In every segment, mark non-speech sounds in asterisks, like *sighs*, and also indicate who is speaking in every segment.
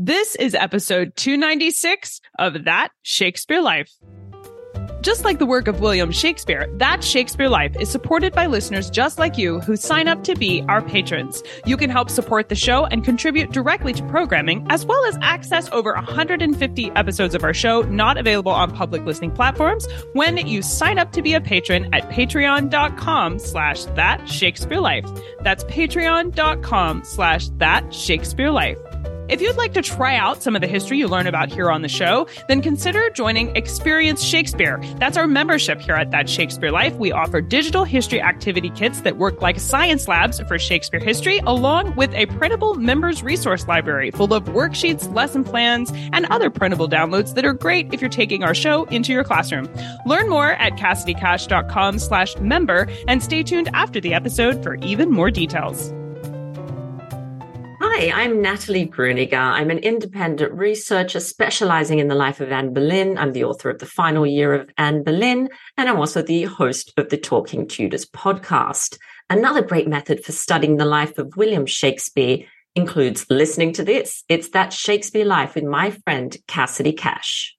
Speaker 1: This is episode 296 of That Shakespeare Life. Just like the work of William Shakespeare, That Shakespeare Life is supported by listeners just like you who sign up to be our patrons. You can help support the show and contribute directly to programming, as well as access over 150 episodes of our show not available on public listening platforms when you sign up to be a patron at patreon.com slash that Shakespeare Life. That's patreon.com slash that Shakespeare Life. If you'd like to try out some of the history you learn about here on the show, then consider joining Experience Shakespeare. That's our membership here at That Shakespeare Life. We offer digital history activity kits that work like science labs for Shakespeare history, along with a printable members resource library full of worksheets, lesson plans, and other printable downloads that are great if you're taking our show into your classroom. Learn more at CassidyCash.com slash member and stay tuned after the episode for even more details.
Speaker 2: Hi, I'm Natalie Grueninger. I'm an independent researcher specializing in the life of Anne Boleyn. I'm the author of The Final Year of Anne Boleyn, and I'm also the host of the Talking Tudors podcast. Another great method for studying the life of William Shakespeare includes listening to this. It's That Shakespeare Life with my friend Cassidy Cash.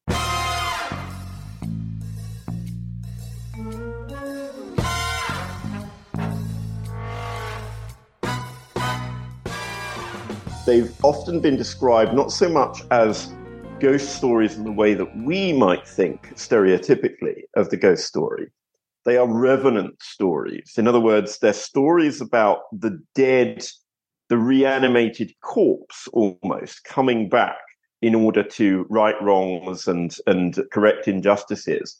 Speaker 3: They've often been described not so much as ghost stories in the way that we might think stereotypically of the ghost story. They are revenant stories. In other words, they're stories about the dead, the reanimated corpse almost coming back in order to right wrongs and, and correct injustices.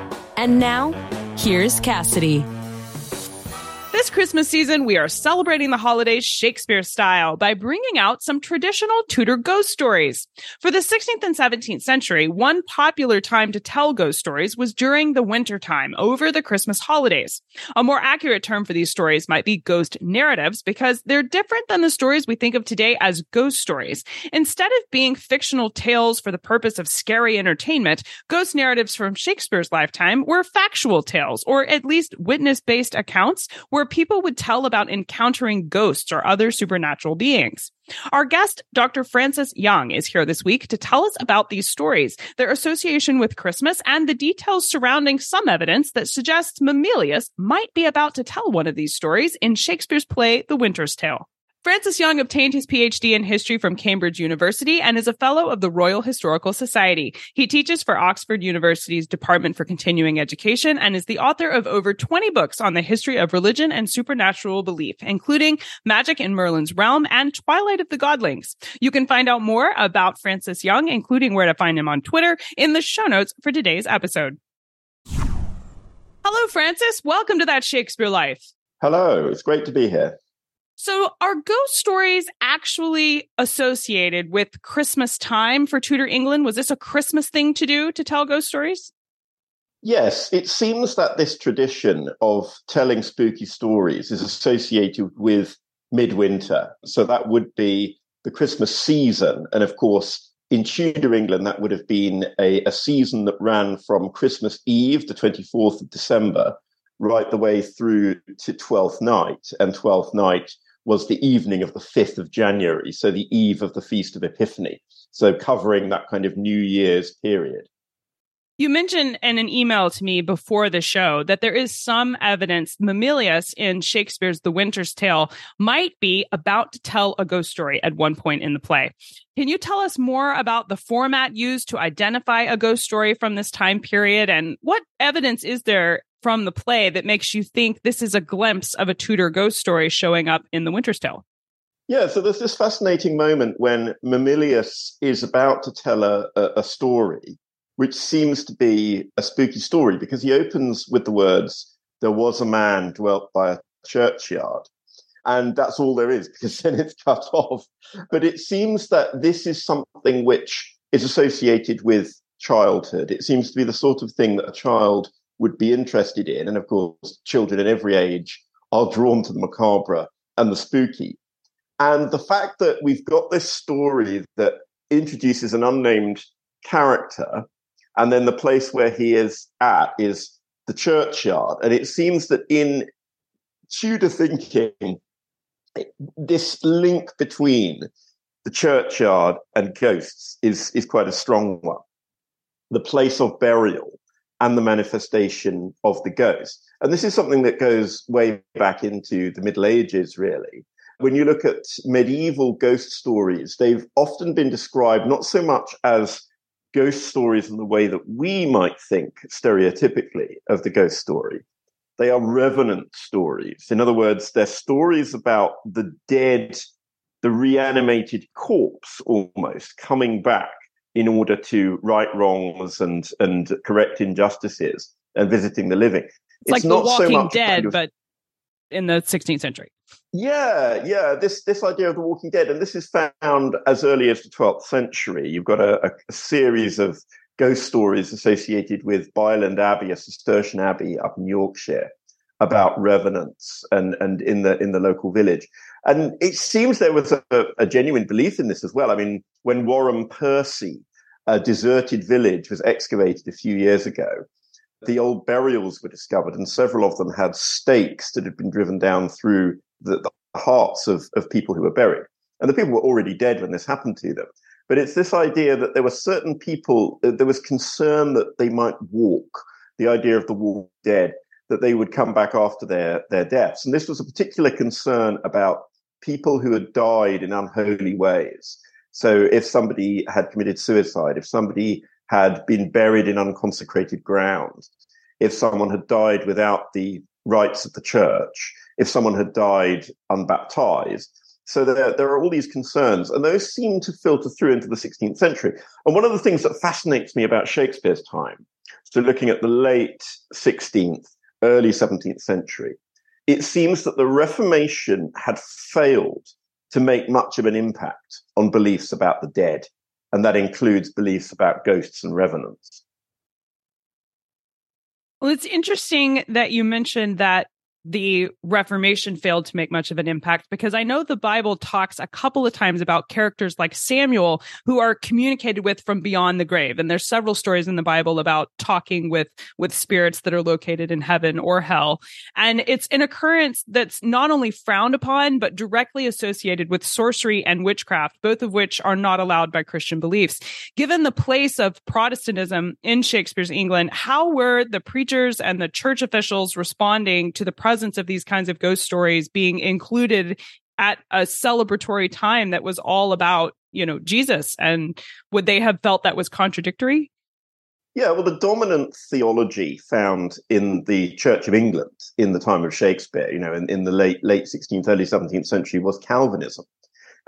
Speaker 4: And now, here's Cassidy.
Speaker 1: This Christmas season, we are celebrating the holidays Shakespeare style by bringing out some traditional Tudor ghost stories. For the 16th and 17th century, one popular time to tell ghost stories was during the winter time, over the Christmas holidays. A more accurate term for these stories might be ghost narratives because they're different than the stories we think of today as ghost stories. Instead of being fictional tales for the purpose of scary entertainment, ghost narratives from Shakespeare's lifetime were factual tales, or at least witness-based accounts where people would tell about encountering ghosts or other supernatural beings. Our guest, Dr. Francis Young, is here this week to tell us about these stories, their association with Christmas, and the details surrounding some evidence that suggests Mamillius might be about to tell one of these stories in Shakespeare's play, The Winter's Tale. Francis Young obtained his PhD in history from Cambridge University and is a fellow of the Royal Historical Society. He teaches for Oxford University's Department for Continuing Education and is the author of over 20 books on the history of religion and supernatural belief, including Magic in Merlin's Realm and Twilight of the Godlings. You can find out more about Francis Young, including where to find him on Twitter, in the show notes for today's episode. Hello, Francis. Welcome to That Shakespeare Life.
Speaker 3: Hello. It's great to be here.
Speaker 1: So, are ghost stories actually associated with Christmas time for Tudor England? Was this a Christmas thing to do to tell ghost stories?
Speaker 3: Yes, it seems that this tradition of telling spooky stories is associated with midwinter. So, that would be the Christmas season. And of course, in Tudor England, that would have been a, a season that ran from Christmas Eve, the 24th of December, right the way through to Twelfth Night. And Twelfth Night was the evening of the 5th of January, so the eve of the Feast of Epiphany. So covering that kind of New Year's period.
Speaker 1: You mentioned in an email to me before the show that there is some evidence Mamillius in Shakespeare's The Winter's Tale might be about to tell a ghost story at one point in the play. Can you tell us more about the format used to identify a ghost story from this time period and what evidence is there from the play that makes you think this is a glimpse of a Tudor ghost story showing up in The Winter's Tale?
Speaker 3: Yeah, so there's this fascinating moment when Mamillius is about to tell a, a, a story, which seems to be a spooky story because he opens with the words, There was a man dwelt by a churchyard. and that's all there is *laughs* because then it's cut off. But it seems that this is something which is associated with childhood. It seems to be the sort of thing that a child would be interested in. And of course, children in every age are drawn to the macabre and the spooky. And the fact that we've got this story that introduces an unnamed character, and then the place where he is at is the churchyard. And it seems that in Tudor thinking, this link between the churchyard and ghosts is, is quite a strong one. The place of burial and the manifestation of the ghost. And this is something that goes way back into the Middle Ages, really. When you look at medieval ghost stories, they've often been described not so much as ghost stories in the way that we might think stereotypically of the ghost story. They are revenant stories. In other words, they're stories about the dead, the reanimated corpse almost coming back in order to right wrongs and and correct injustices and visiting the living.
Speaker 1: It's, it's like The Walking so Dead, kind of, but in the 16th century.
Speaker 3: Yeah, yeah. This this idea of the Walking Dead, and this is found as early as the 12th century. You've got a, a series of ghost stories associated with Byland Abbey, a Cistercian abbey up in Yorkshire, about revenants and and in the in the local village. And it seems there was a, a genuine belief in this as well. I mean, when Wharram Percy, a deserted village, was excavated a few years ago, the old burials were discovered, and several of them had stakes that had been driven down through the, the hearts of, of people who were buried. And the people were already dead when this happened to them. But it's this idea that there were certain people, uh, there was concern that they might walk, the idea of the walk dead, that they would come back after their, their deaths. And this was a particular concern about people who had died in unholy ways. So if somebody had committed suicide, if somebody had been buried in unconsecrated ground, if someone had died without the rites of the church, if someone had died unbaptized. So there, there are all these concerns, and those seem to filter through into the 16th century. And one of the things that fascinates me about Shakespeare's time, so looking at the late 16th, early 17th century, it seems that the Reformation had failed to make much of an impact on beliefs about the dead and that includes beliefs about ghosts and revenants.
Speaker 1: Well, it's interesting that you mentioned that the Reformation failed to make much of an impact because I know the Bible talks a couple of times about characters like Samuel who are communicated with from beyond the grave. And there's several stories in the Bible about talking with, with spirits that are located in heaven or hell. And it's an occurrence that's not only frowned upon, but directly associated with sorcery and witchcraft, both of which are not allowed by Christian beliefs. Given the place of Protestantism in Shakespeare's England, how were the preachers and the church officials responding to the presence of these kinds of ghost stories being included at a celebratory time that was all about, you know, Jesus. And would they have felt that was contradictory?
Speaker 3: Yeah, well, the dominant theology found in the Church of England in the time of Shakespeare, you know, in, in the late late 16th, early 17th century, was Calvinism.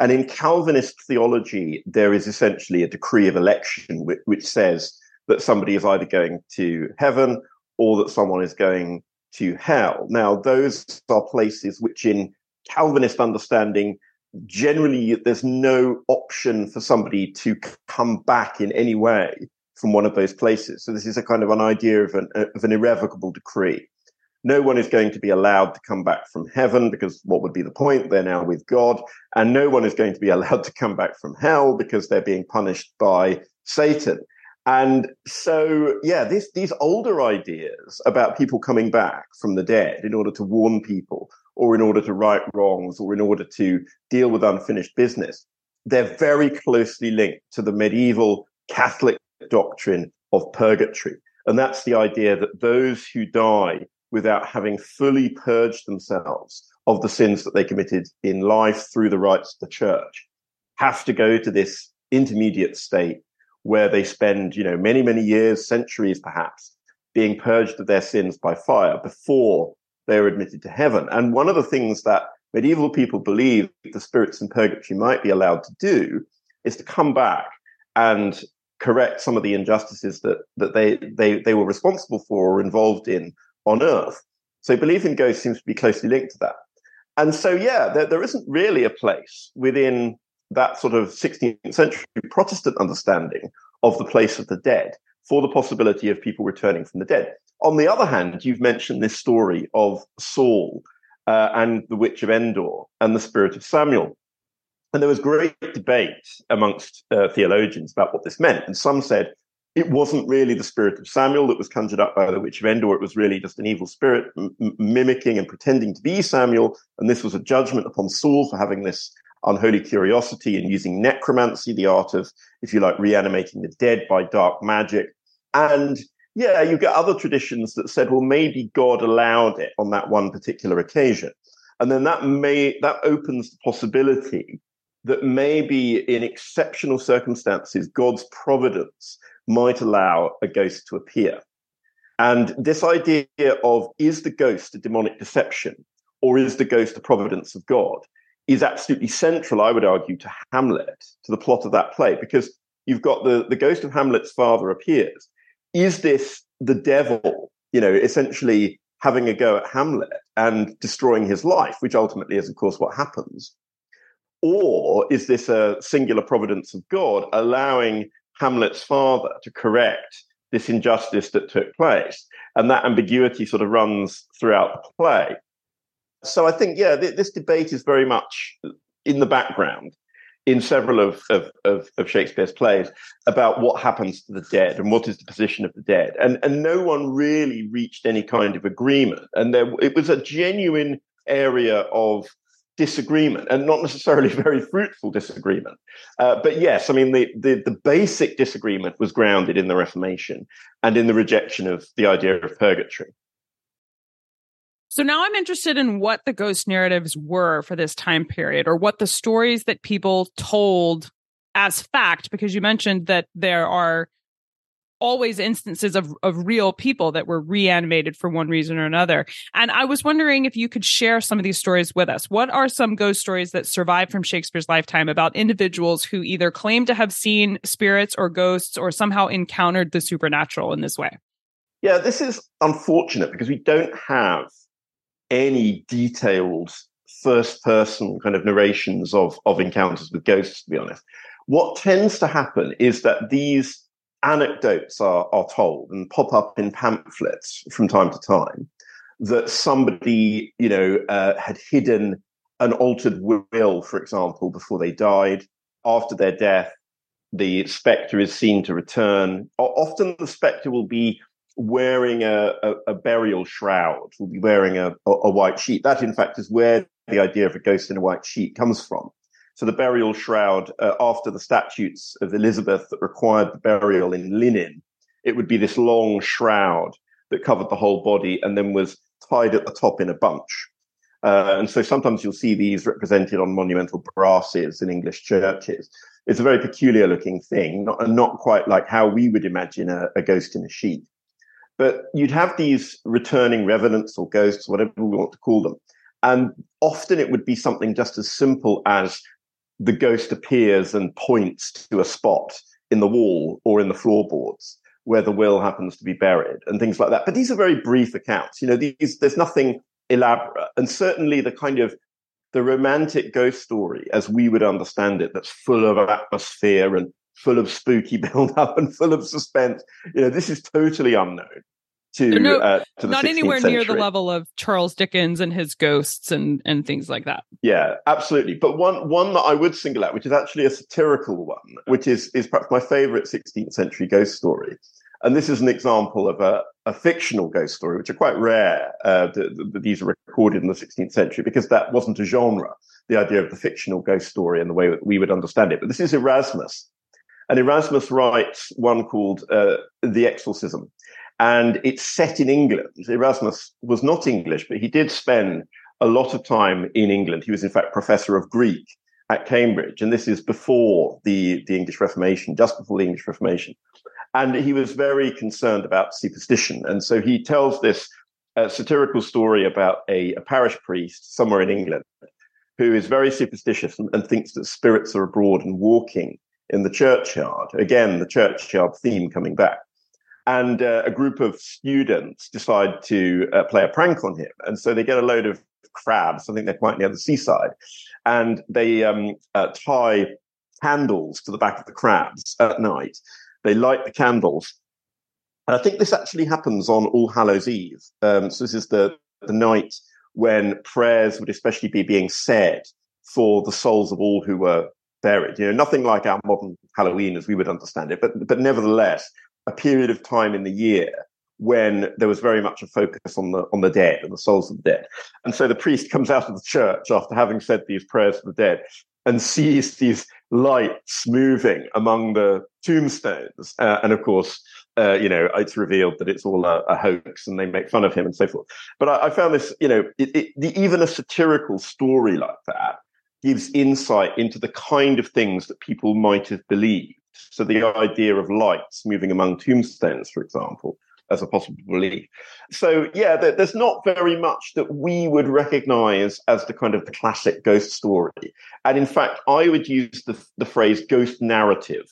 Speaker 3: And in Calvinist theology, there is essentially a decree of election which, which says that somebody is either going to heaven or that someone is going to hell. Now, those are places which, in Calvinist understanding, generally there's no option for somebody to come back in any way from one of those places. So this is a kind of an idea of an, of an irrevocable decree. No one is going to be allowed to come back from heaven because what would be the point? They're now with God. And no one is going to be *laughs* allowed to come back from hell because they're being punished by Satan. And so, yeah, this, these older ideas about people coming back from the dead in order to warn people or in order to right wrongs or in order to deal with unfinished business, they're very closely linked to the medieval Catholic doctrine of purgatory. And that's the idea that those who die without having fully purged themselves of the sins that they committed in life through the rites of the church have to go to this intermediate state where they spend, you know, many, many years, centuries perhaps, being purged of their sins by fire before they are admitted to heaven. And one of the things that medieval people believed the spirits in purgatory might be allowed to do is to come back and correct some of the injustices that, that they, they, they were responsible for or involved in on earth. So belief in ghosts seems to be closely linked to that. And so, yeah, there, there isn't really a place within that sort of 16th century Protestant understanding of the place of the dead for the possibility of people returning from the dead. On the other hand, you've mentioned this story of Saul uh, and the witch of Endor and the spirit of Samuel. And there was great debate amongst uh, theologians about what this meant. And some said it wasn't really the spirit of Samuel that was conjured up by the witch of Endor. It was really just an evil spirit m- mimicking and pretending to be Samuel. And this was a judgment upon Saul for having this unholy curiosity and using necromancy, the art of, if you like, reanimating the dead by dark magic. And yeah, you get other traditions that said, well, maybe God allowed it on that one particular occasion. And then that may, that opens the possibility that maybe in exceptional circumstances, God's providence might allow a ghost to appear. And this idea of is the ghost a demonic deception or is the ghost the providence of God is absolutely central, I would argue, to Hamlet, to the plot of that play, because you've got the, the ghost of Hamlet's father appears. Is this the devil, you know, essentially having a go at Hamlet and destroying his life, which ultimately is, of course, what happens? Or is this a singular providence of God allowing Hamlet's father to correct this injustice that took place? And that ambiguity sort of runs throughout the play. So I think, yeah, th- this debate is very much in the background in several of, of, of, of, Shakespeare's plays about what happens to the dead and what is the position of the dead. And, and no one really reached any kind of agreement. And there, it was a genuine area of disagreement and not necessarily very fruitful disagreement. Uh, but yes, I mean, the, the, the basic disagreement was grounded in the Reformation and in the rejection of the idea of purgatory.
Speaker 1: So now I'm interested in what the ghost narratives were for this time period or what the stories that people told as fact, because you mentioned that there are always instances of, of real people that were reanimated for one reason or another. And I was wondering if you could share some of these stories with us. What are some ghost stories that survived from Shakespeare's lifetime about individuals who either claim to have seen spirits or ghosts or somehow encountered the supernatural in this way?
Speaker 3: Yeah, this is unfortunate because we don't have any detailed first person kind of narrations of, of encounters with ghosts, to be honest. What tends to happen is that these anecdotes are, are told and pop up in pamphlets from time to time that somebody, you know, uh, had hidden an altered will, for example, before they died. After their death, the spectre is seen to return. Often the spectre will be wearing a, a, a, burial shroud, will be wearing a, a, white sheet. That, in fact, is where the idea of a ghost in a white sheet comes from. So the burial shroud, uh, after the statutes of Elizabeth that required the burial in linen, it would be this long shroud that covered the whole body and then was tied at the top in a bunch. Uh, and so sometimes you'll see these represented on monumental brasses in English churches. It's a very peculiar looking thing, not, not quite like how we would imagine a, a ghost in a sheet. But you'd have these returning revenants or ghosts, whatever we want to call them. And often it would be something just as simple as the ghost appears and points to a spot in the wall or in the floorboards where the will happens to be buried and things like that. But these are very brief accounts. You know, these, there's nothing elaborate. And certainly the kind of the romantic ghost story, as we would understand it, that's full of atmosphere and full of spooky *laughs* build up and full of suspense. You know, this is totally unknown to, no, uh, to
Speaker 1: not anywhere century. near the level of Charles Dickens and his ghosts and and things like that.
Speaker 3: Yeah, absolutely. But one one that I would single out, which is actually a satirical one, which is is perhaps my favorite 16th century ghost story. And this is an example of a, a fictional ghost story, which are quite rare. Uh, that these are recorded in the 16th century because that wasn't a genre, the idea of the fictional ghost story and the way that we would understand it. But this is Erasmus, and Erasmus writes one called uh, The Exorcism. And it's set in England. Erasmus was not English, but he did spend a lot of time in England. He was, in fact, professor of Greek at Cambridge. And this is before the, the English Reformation, just before the English Reformation. And he was very concerned about superstition. And so he tells this uh, satirical story about a, a parish priest somewhere in England who is very superstitious and, and thinks that spirits are abroad and walking in the churchyard. Again, the churchyard theme coming back. And uh, a group of students decide to uh, play a prank on him. And so they get a load of crabs. I think they're quite near the seaside, and they um, uh, tie candles to the back of the crabs at night. They light the candles. And I think this actually happens on All Hallows Eve. Um, so this is the the night when prayers would especially be being said for the souls of all who were buried. You know, nothing like our modern Halloween as we would understand it, but but nevertheless, a period of time in the year when there was very much a focus on the on the dead and the souls of the dead. And so the priest comes out of the church after having said these prayers for the dead and sees these lights moving among the tombstones. Uh, and of course, uh, you know, it's revealed that it's all a, a, hoax and they make fun of him and so forth. But I, I found this, you know, it, it, the, even a satirical story like that gives insight into the kind of things that people might have believed. So the idea of lights moving among tombstones, for example, as a possible belief. So yeah, there's not very much that we would recognize as the kind of the classic ghost story. And in fact, I would use the, the phrase ghost narrative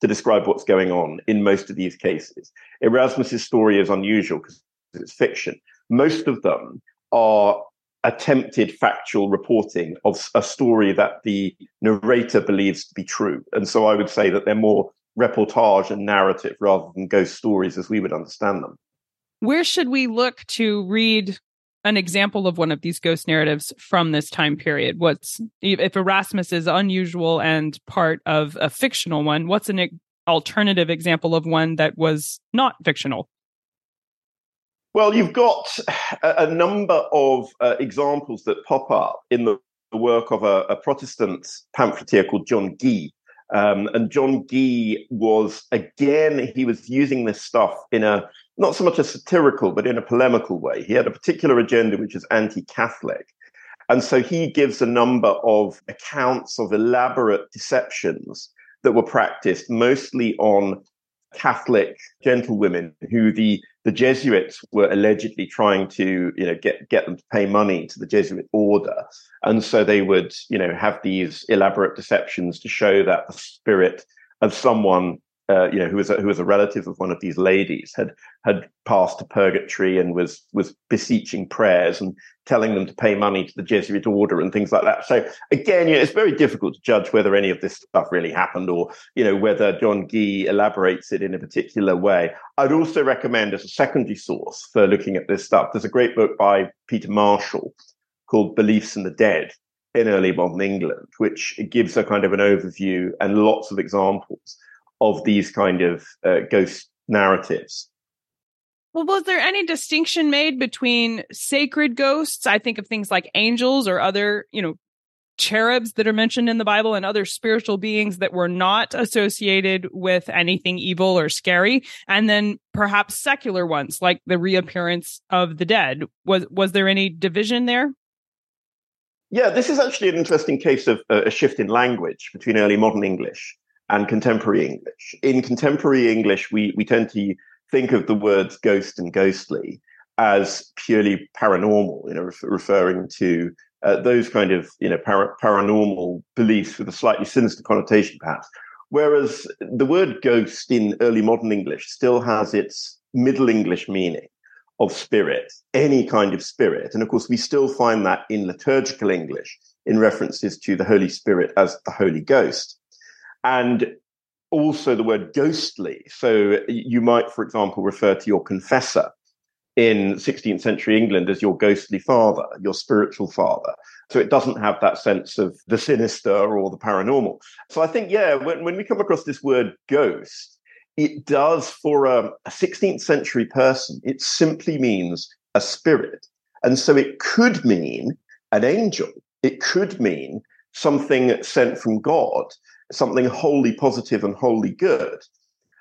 Speaker 3: to describe what's going on in most of these cases. Erasmus's story is unusual because it's fiction. Most of them are attempted factual reporting of a story that the narrator believes to be true. And so I would say that they're more reportage and narrative rather than ghost stories as we would understand them.
Speaker 1: Where should we look to read an example of one of these ghost narratives from this time period? What's if Erasmus is unusual and part of a fictional one? What's an alternative example of one that was not fictional?
Speaker 3: Well, you've got a, a number of uh, examples that pop up in the, the work of a, a, Protestant pamphleteer called John Gee. Um, and John Gee was, again, he was using this stuff in a not so much a satirical, but in a polemical way. He had a particular agenda which is anti Catholic. And so he gives a number of accounts of elaborate deceptions that were practiced mostly on Catholic gentlewomen who the, the Jesuits were allegedly trying to, you know, get, get them to pay money to the Jesuit order. And so they would, you know, have these elaborate deceptions to show that the spirit of someone uh, you know, who was a, who was a relative of one of these ladies, had had passed to purgatory and was was beseeching prayers and telling them to pay money to the Jesuit order and things like that. So again, you know, it's very difficult to judge whether any of this stuff really happened or you know whether John Gee elaborates it in a particular way. I'd also recommend as a secondary source for looking at this stuff. There's a great book by Peter Marshall called Beliefs in the Dead in early modern England, which gives a kind of an overview and lots of examples of these kind of uh, ghost narratives.
Speaker 1: Well, was there any distinction made between sacred ghosts? I think of things like angels or other, you know, cherubs that are mentioned in the Bible and other spiritual beings that were not associated with anything evil or scary. And then perhaps secular ones like the reappearance of the dead. Was, was there any division there?
Speaker 3: Yeah, this is actually an interesting case of uh, a shift in language between early modern English and contemporary English. In contemporary English, we, we tend to think of the words ghost and ghostly as purely paranormal, you know, ref- referring to uh, those kind of, you know, para- paranormal beliefs with a slightly sinister connotation, perhaps. Whereas the word ghost in early modern English still has its Middle English meaning of spirit, any kind of spirit. And of course, we still find that in liturgical English in references to the Holy Spirit as the Holy Ghost and also the word ghostly. So you might, for example, refer to your confessor in 16th century England as your ghostly father, your spiritual father. So it doesn't have that sense of the sinister or the paranormal. So I think, yeah, when, when we come across this word ghost, it does for a, a 16th century person, it simply means a spirit. And so it could mean an angel. It could mean something sent from God something wholly positive and wholly good.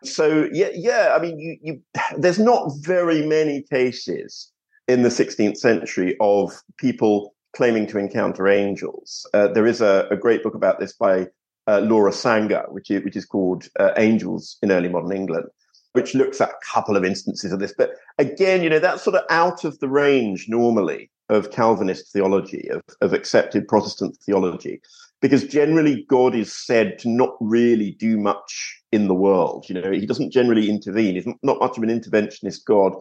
Speaker 3: So yeah, yeah. I mean, you, you, *sighs* there's not very many cases in the 16th century of people claiming to encounter angels. Uh, there is a, a, great book about this by uh, Laura Sangha, which is, which is called uh, Angels in Early Modern England, which looks at a couple of instances of this. But again, you know, that's sort of out of the range normally of Calvinist theology, of, of accepted Protestant theology because generally God is said to not really do much in the world. You know, he doesn't generally intervene. He's not much of an interventionist God.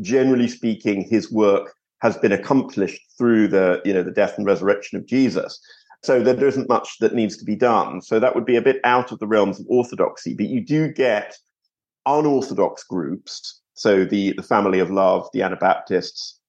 Speaker 3: Generally speaking, his work has been accomplished through the, you know, the death and resurrection of Jesus. So there isn't much that needs to be done. So that would be a bit out of the realms of orthodoxy. But you do get unorthodox groups. So the, the family of love, the Anabaptists,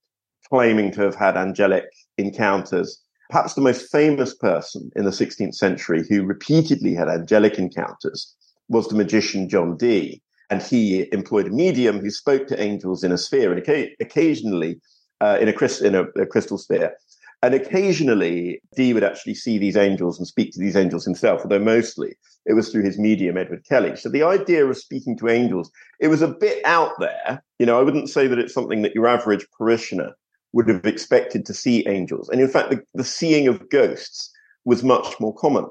Speaker 3: claiming to have had angelic encounters. Perhaps the most famous person in the 16th century who repeatedly had angelic encounters was the magician John Dee. And he employed a medium who spoke to angels in a sphere and occasionally uh, in, a, in a, a crystal sphere. And occasionally, Dee would actually see these angels and speak to these angels himself, although mostly it was through his medium, Edward Kelly. So the idea of speaking to angels, it was a bit out there. You know, I wouldn't say that it's something that your average parishioner would have expected to see angels. And in fact, the, the seeing of ghosts was much more common.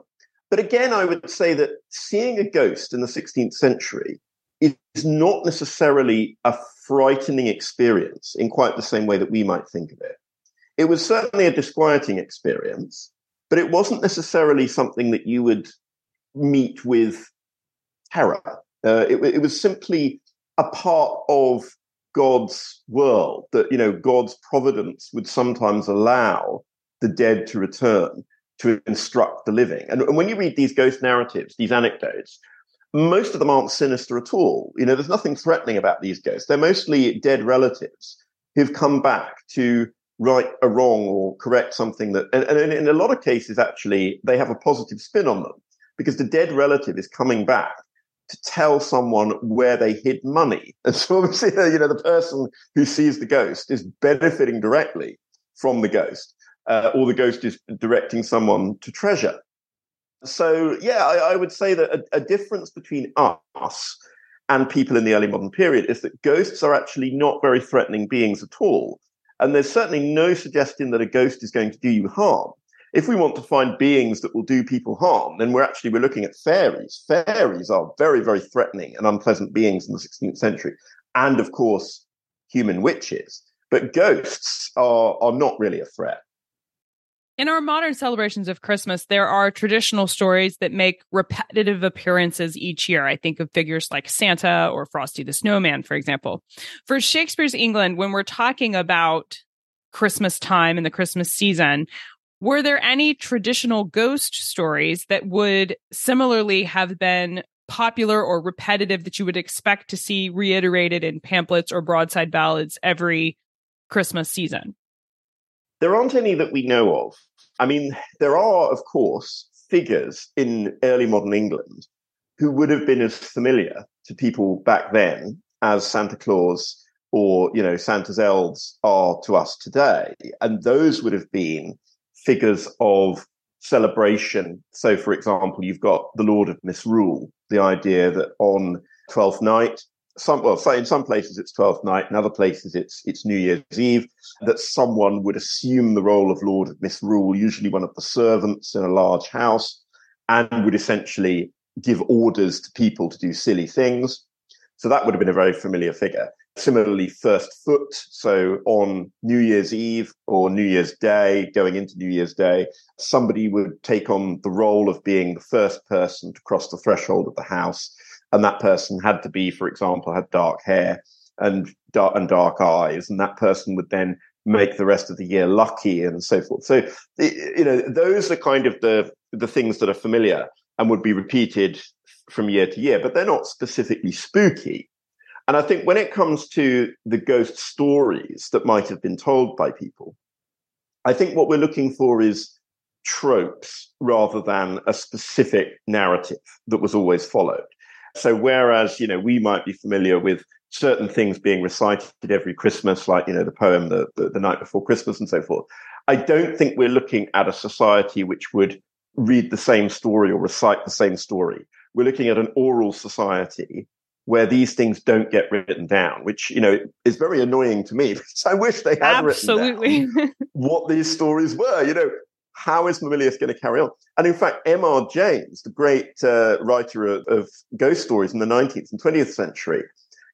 Speaker 3: But again, I would say that seeing a ghost in the 16th century is not necessarily a frightening experience in quite the same way that we might think of it. It was certainly a disquieting experience, but it wasn't necessarily something that you would meet with terror. Uh, it, it was simply a part of God's world, that, you know, God's providence would sometimes allow the dead to return to instruct the living. And, and when you read these ghost narratives, these anecdotes, most of them aren't sinister at all. You know, there's nothing threatening about these ghosts. They're mostly dead relatives who've come back to right a wrong or correct something that, and, and in a lot of cases, actually, they have a positive spin on them because the dead relative is coming back to tell someone where they hid money. *laughs* And so obviously, you know, the person who sees the ghost is benefiting directly from the ghost, uh, or the ghost is directing someone to treasure. So, yeah, I, I would say that a, a difference between us and people in the early modern period is that ghosts are actually not very threatening beings at all. And there's certainly no suggestion that a ghost is going to do you harm if we want to find beings that will do people harm, then we're actually we're looking at fairies. Fairies are very, very threatening and unpleasant beings in the 16th century, and of course, human witches. But ghosts are are not really a threat.
Speaker 1: In our modern celebrations of Christmas, there are traditional stories that make repetitive appearances each year. I think of figures like Santa or Frosty the Snowman, for example. For Shakespeare's England, when we're talking about Christmas time and the Christmas season, were there any traditional ghost stories that would similarly have been popular or repetitive that you would expect to see reiterated in pamphlets or broadside ballads every Christmas season?
Speaker 3: There aren't any that we know of. I mean, there are, of course, figures in early modern England who would have been as familiar to people back then as Santa Claus or, you know, Santa's elves are to us today. And those would have been figures of celebration. So, for example, you've got the Lord of Misrule, the idea that on Twelfth Night, some well, in some places it's Twelfth Night, in other places it's it's New Year's Eve, that someone would assume the role of Lord of Misrule, usually one of the servants in a large house, and would essentially give orders to people to do silly things. So that would have been a very familiar figure. Similarly, first foot. So on New Year's Eve or New Year's Day, going into New Year's Day, somebody would take on the role of being the first person to cross the threshold of the house. And that person had to be, for example, had dark hair and dark, and dark eyes. And that person would then make the rest of the year lucky and so forth. So, you know, those are kind of the, the things that are familiar and would be repeated from year to year, but they're not specifically spooky. And I think when it comes to the ghost stories that might have been told by people, I think what we're looking for is tropes rather than a specific narrative that was always followed. So whereas, you know, we might be familiar with certain things being recited every Christmas, like, you know, the poem, the, the, the night before Christmas and so forth, I don't think we're looking at a society which would read the same story or recite the same story. We're looking at an oral society where these things don't get written down, which you know is very annoying to me *laughs* because I wish they had
Speaker 1: Absolutely.
Speaker 3: written down *laughs* what these stories were. You know, how is Mamillius going to carry on? And in fact, M.R. James, the great uh, writer of, of, ghost stories in the 19th and 20th century,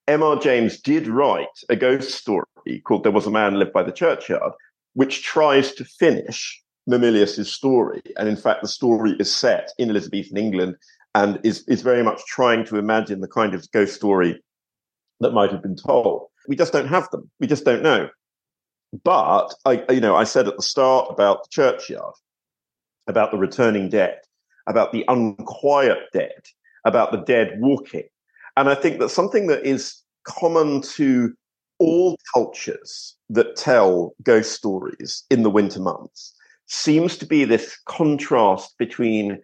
Speaker 3: M.R. James did write a ghost story called "There Was a Man Lived by the Churchyard," which tries to finish Mamillius's story. And in fact, the story is set in Elizabethan England and is, is very much trying to imagine the kind of ghost story that might have been told. We just don't have them. We just don't know. But I, you know, I said at the start about the churchyard, about the returning dead, about the unquiet dead, about the dead walking. And I think that something that is common to all cultures that tell ghost stories in the winter months seems to be this contrast between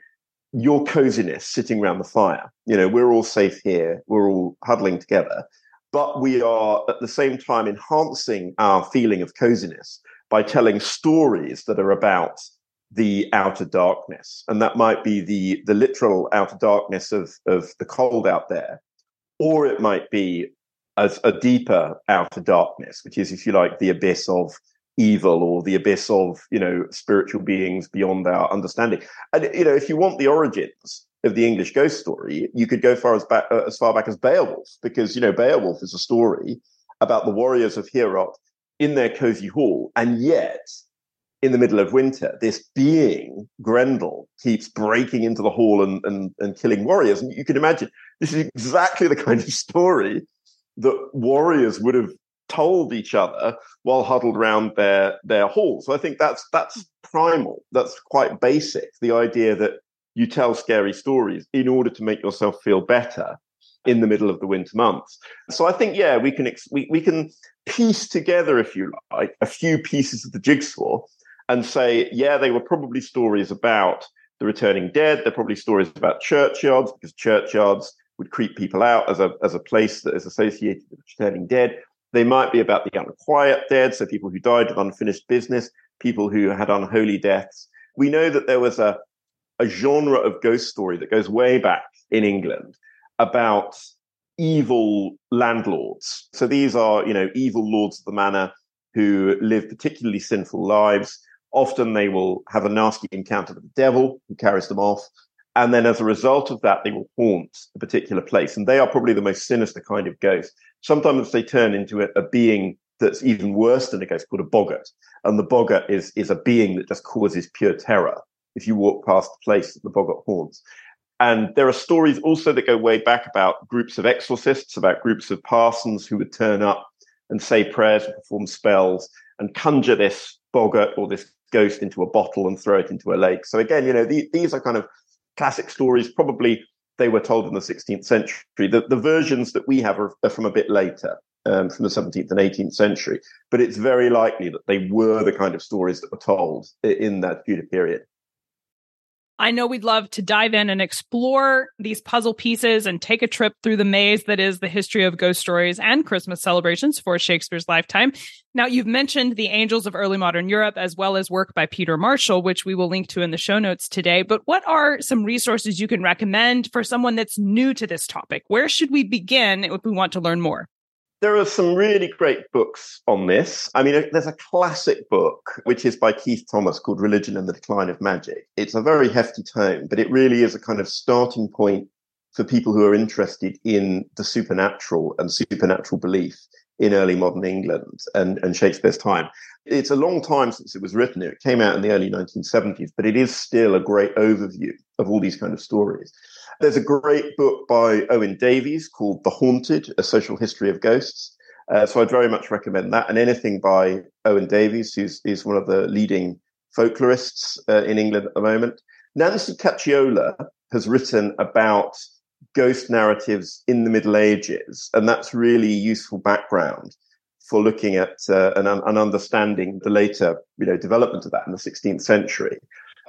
Speaker 3: your coziness sitting around the fire. You know, we're all safe here, we're all huddling together, but we are at the same time enhancing our feeling of coziness by telling stories that are about the outer darkness. And that might be the, the literal outer darkness of, of the cold out there, or it might be as a deeper outer darkness, which is, if you like, the abyss of evil or the abyss of, you know, spiritual beings beyond our understanding. And, you know, if you want the origins of the English ghost story, you could go far as back, uh, as far back as Beowulf, because, you know, Beowulf is a story about the warriors of Heorot in their cozy hall. And yet, in the middle of winter, this being, Grendel, keeps breaking into the hall and, and, and killing warriors. And you can imagine this is exactly the kind of story that warriors would have told each other while huddled around their their halls. So I think that's that's primal. That's quite basic. The idea that you tell scary stories in order to make yourself feel better in the middle of the winter months. So I think yeah, we can ex- we we can piece together, if you like, a few pieces of the jigsaw and say, yeah, they were probably stories about the returning dead. They're probably stories about churchyards because churchyards would creep people out as a as a place that is associated with returning dead. They might be about the unquiet dead, so people who died of unfinished business, people who had unholy deaths. We know that there was a a genre of ghost story that goes way back in England about evil landlords. So these are, you know, evil lords of the manor who live particularly sinful lives Often they will have a nasty encounter with the devil who carries them off. And then as a result of that, they will haunt a particular place. And they are probably the most sinister kind of ghost. Sometimes they turn into a, a being that's even worse than a ghost called a boggart. And the boggart is, is a being that just causes pure terror if you walk past the place that the boggart haunts. And there are stories also that go way back about groups of exorcists, about groups of parsons who would turn up and say prayers and perform spells and conjure this boggart or this ghost into a bottle and throw it into a lake. So again, you know, the, these are kind of classic stories. Probably they were told in the 16th century. The, the versions that we have are, are from a bit later, um, from the 17th and 18th century. But it's very likely that they were the kind of stories that were told in that Tudor period.
Speaker 1: I know we'd love to dive in and explore these puzzle pieces and take a trip through the maze that is the history of ghost stories and Christmas celebrations for Shakespeare's lifetime. Now, you've mentioned the angels of early modern Europe as well as work by Peter Marshall, which we will link to in the show notes today. But what are some resources you can recommend for someone that's new to this topic? Where should we begin if we want to learn more?
Speaker 3: There are some really great books on this. I mean, there's a classic book, which is by Keith Thomas called Religion and the Decline of Magic. It's a very hefty tome, but it really is a kind of starting point for people who are interested in the supernatural and supernatural belief in early modern England and, and Shakespeare's time. It's a long time since it was written. It came out in the early 1970s, but it is still a great overview of all these kind of stories. There's a great book by Owen Davies called The Haunted, A Social History of Ghosts. Uh, so I'd very much recommend that. And anything by Owen Davies, who's is one of the leading folklorists uh, in England at the moment. Nancy Caciola has written about ghost narratives in the Middle Ages, and that's really useful background for looking at uh, and, and understanding the later, you know, development of that in the 16th century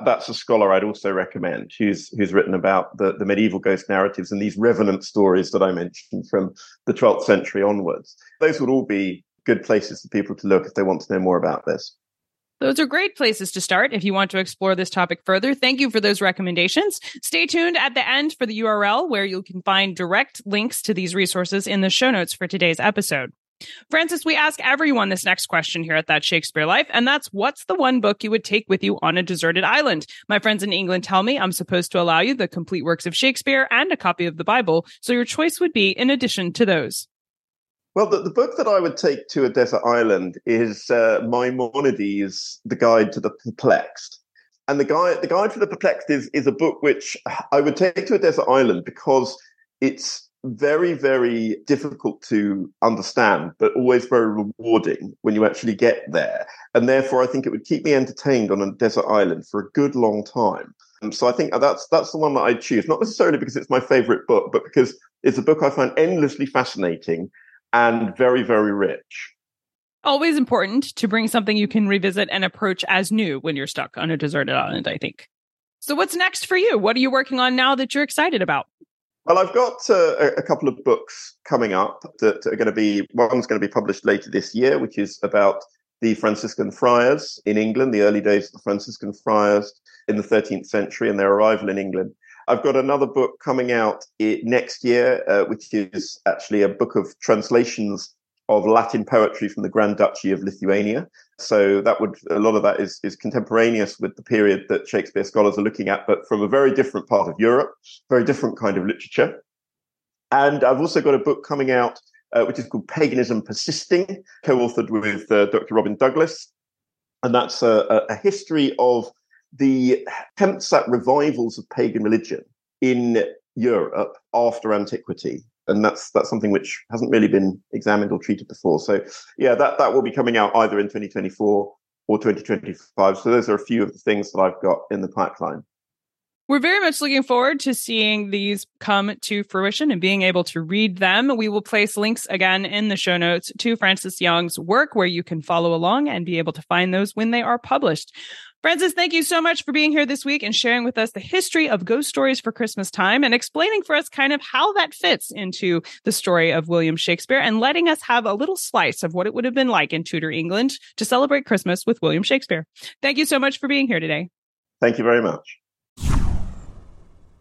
Speaker 3: that's a scholar I'd also recommend who's who's written about the, the medieval ghost narratives and these revenant stories that I mentioned from the 12th century onwards. Those would all be good places for people to look if they want to know more about this.
Speaker 1: Those are great places to start if you want to explore this topic further. Thank you for those recommendations. Stay tuned at the end for the URL where you can find direct links to these resources in the show notes for today's episode. Francis, we ask everyone this next question here at That Shakespeare Life, and that's what's the one book you would take with you on a deserted island? My friends in England tell me I'm supposed to allow you the complete works of Shakespeare and a copy of the Bible, so your choice would be in addition to those.
Speaker 3: Well, the, the book that I would take to a desert island is uh, Maimonides' The Guide to the Perplexed. And the guide, the guide for the perplexed is, is a book which I would take to a desert island because it's very, very difficult to understand, but always very rewarding when you actually get there. And therefore, I think it would keep me entertained on a desert island for a good long time. And so I think that's that's the one that I choose, not necessarily because it's my favorite book, but because it's a book I find endlessly fascinating and very, very rich.
Speaker 1: Always important to bring something you can revisit and approach as new when you're stuck on a deserted island, I think. So, what's next for you? What are you working on now that you're excited about?
Speaker 3: Well, I've got uh, a couple of books coming up that are going to be, one's going to be published later this year, which is about the Franciscan friars in England, the early days of the Franciscan friars in the 13th century and their arrival in England. I've got another book coming out next year, uh, which is actually a book of translations of Latin poetry from the Grand Duchy of Lithuania. So that would a lot of that is is contemporaneous with the period that Shakespeare scholars are looking at, but from a very different part of Europe, very different kind of literature. And I've also got a book coming out uh, which is called Paganism Persisting, co-authored with uh, Dr. Robin Douglas, and that's a, a history of the attempts at revivals of pagan religion in Europe after antiquity and that's that's something which hasn't really been examined or treated before. So yeah, that that will be coming out either in 2024 or 2025. So those are a few of the things that I've got in the pipeline.
Speaker 1: We're very much looking forward to seeing these come to fruition and being able to read them. We will place links again in the show notes to Francis Young's work where you can follow along and be able to find those when they are published. Francis, thank you so much for being here this week and sharing with us the history of ghost stories for Christmas time and explaining for us kind of how that fits into the story of William Shakespeare and letting us have a little slice of what it would have been like in Tudor England to celebrate Christmas with William Shakespeare. Thank you so much for being here today.
Speaker 3: Thank you very much.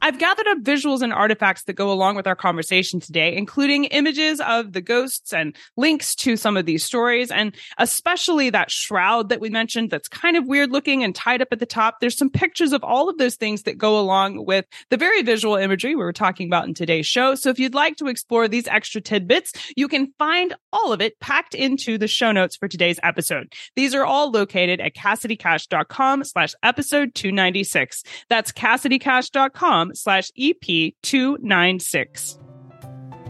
Speaker 1: I've gathered up visuals and artifacts that go along with our conversation today, including images of the ghosts and links to some of these stories, and especially that shroud that we mentioned that's kind of weird looking and tied up at the top. There's some pictures of all of those things that go along with the very visual imagery we were talking about in today's show. So if you'd like to explore these extra tidbits, you can find all of it packed into the show notes for today's episode. These are all located at cassidycash.com slash episode 296. That's cassidycash.com slash EP296.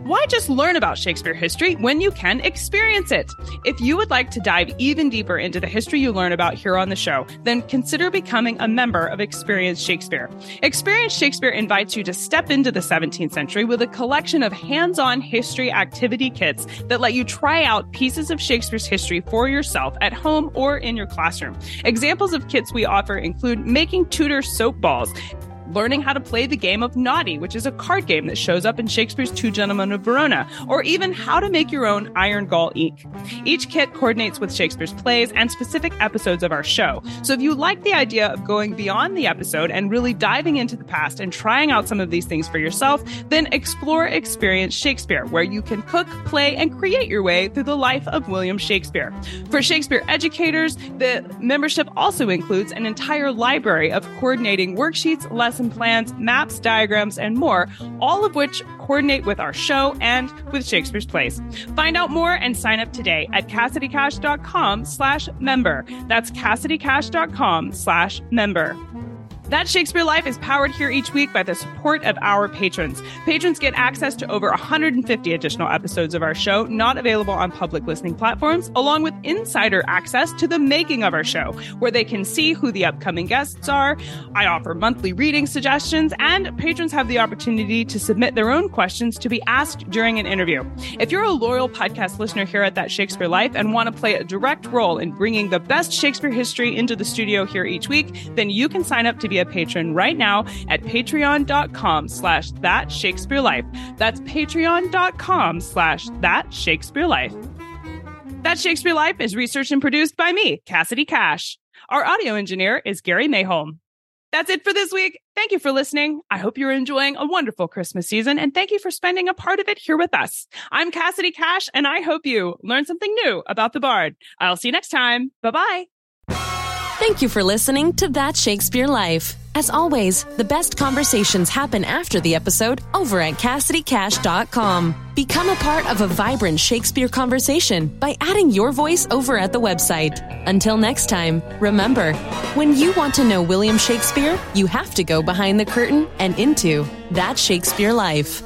Speaker 1: Why just learn about Shakespeare history when you can experience it? If you would like to dive even deeper into the history you learn about here on the show, then consider becoming a member of Experience Shakespeare. Experience Shakespeare invites you to step into the 17th century with a collection of hands on history activity kits that let you try out pieces of Shakespeare's history for yourself at home or in your classroom. Examples of kits we offer include making Tudor soap balls learning how to play the game of Noddy, which is a card game that shows up in Shakespeare's Two Gentlemen of Verona, or even how to make your own Iron Gall ink. Each kit coordinates with Shakespeare's plays and specific episodes of our show. So if you like the idea of going beyond the episode and really diving into the past and trying out some of these things for yourself, then explore Experience Shakespeare, where you can cook, play, and create your way through the life of William Shakespeare. For Shakespeare educators, the membership also includes an entire library of coordinating worksheets, lessons, lesson plans, maps, diagrams, and more, all of which coordinate with our show and with Shakespeare's Plays. Find out more and sign up today at CassidyCash.com slash member. That's CassidyCash.com slash member. That Shakespeare Life is powered here each week by the support of our patrons. Patrons get access to over 150 additional episodes of our show, not available on public listening platforms, along with insider access to the making of our show, where they can see who the upcoming guests are. I offer monthly reading suggestions, and patrons have the opportunity to submit their own questions to be asked during an interview. If you're a loyal podcast listener here at That Shakespeare Life and want to play a direct role in bringing the best Shakespeare history into the studio here each week, then you can sign up to be a patron right now at patreon.com slash that Shakespeare life. That's patreon.com slash that Shakespeare life. That Shakespeare Life is researched and produced by me, Cassidy Cash. Our audio engineer is Gary Mayholm. That's it for this week. Thank you for listening. I hope you're enjoying a wonderful Christmas season and thank you for spending a part of it here with us. I'm Cassidy Cash and I hope you learned something new about the Bard. I'll see you next time. Bye bye.
Speaker 4: Thank you for listening to That Shakespeare Life. As always, the best conversations happen after the episode over at CassidyCash.com. Become a part of a vibrant Shakespeare conversation by adding your voice over at the website. Until next time, remember, when you want to know William Shakespeare, you have to go behind the curtain and into That Shakespeare Life.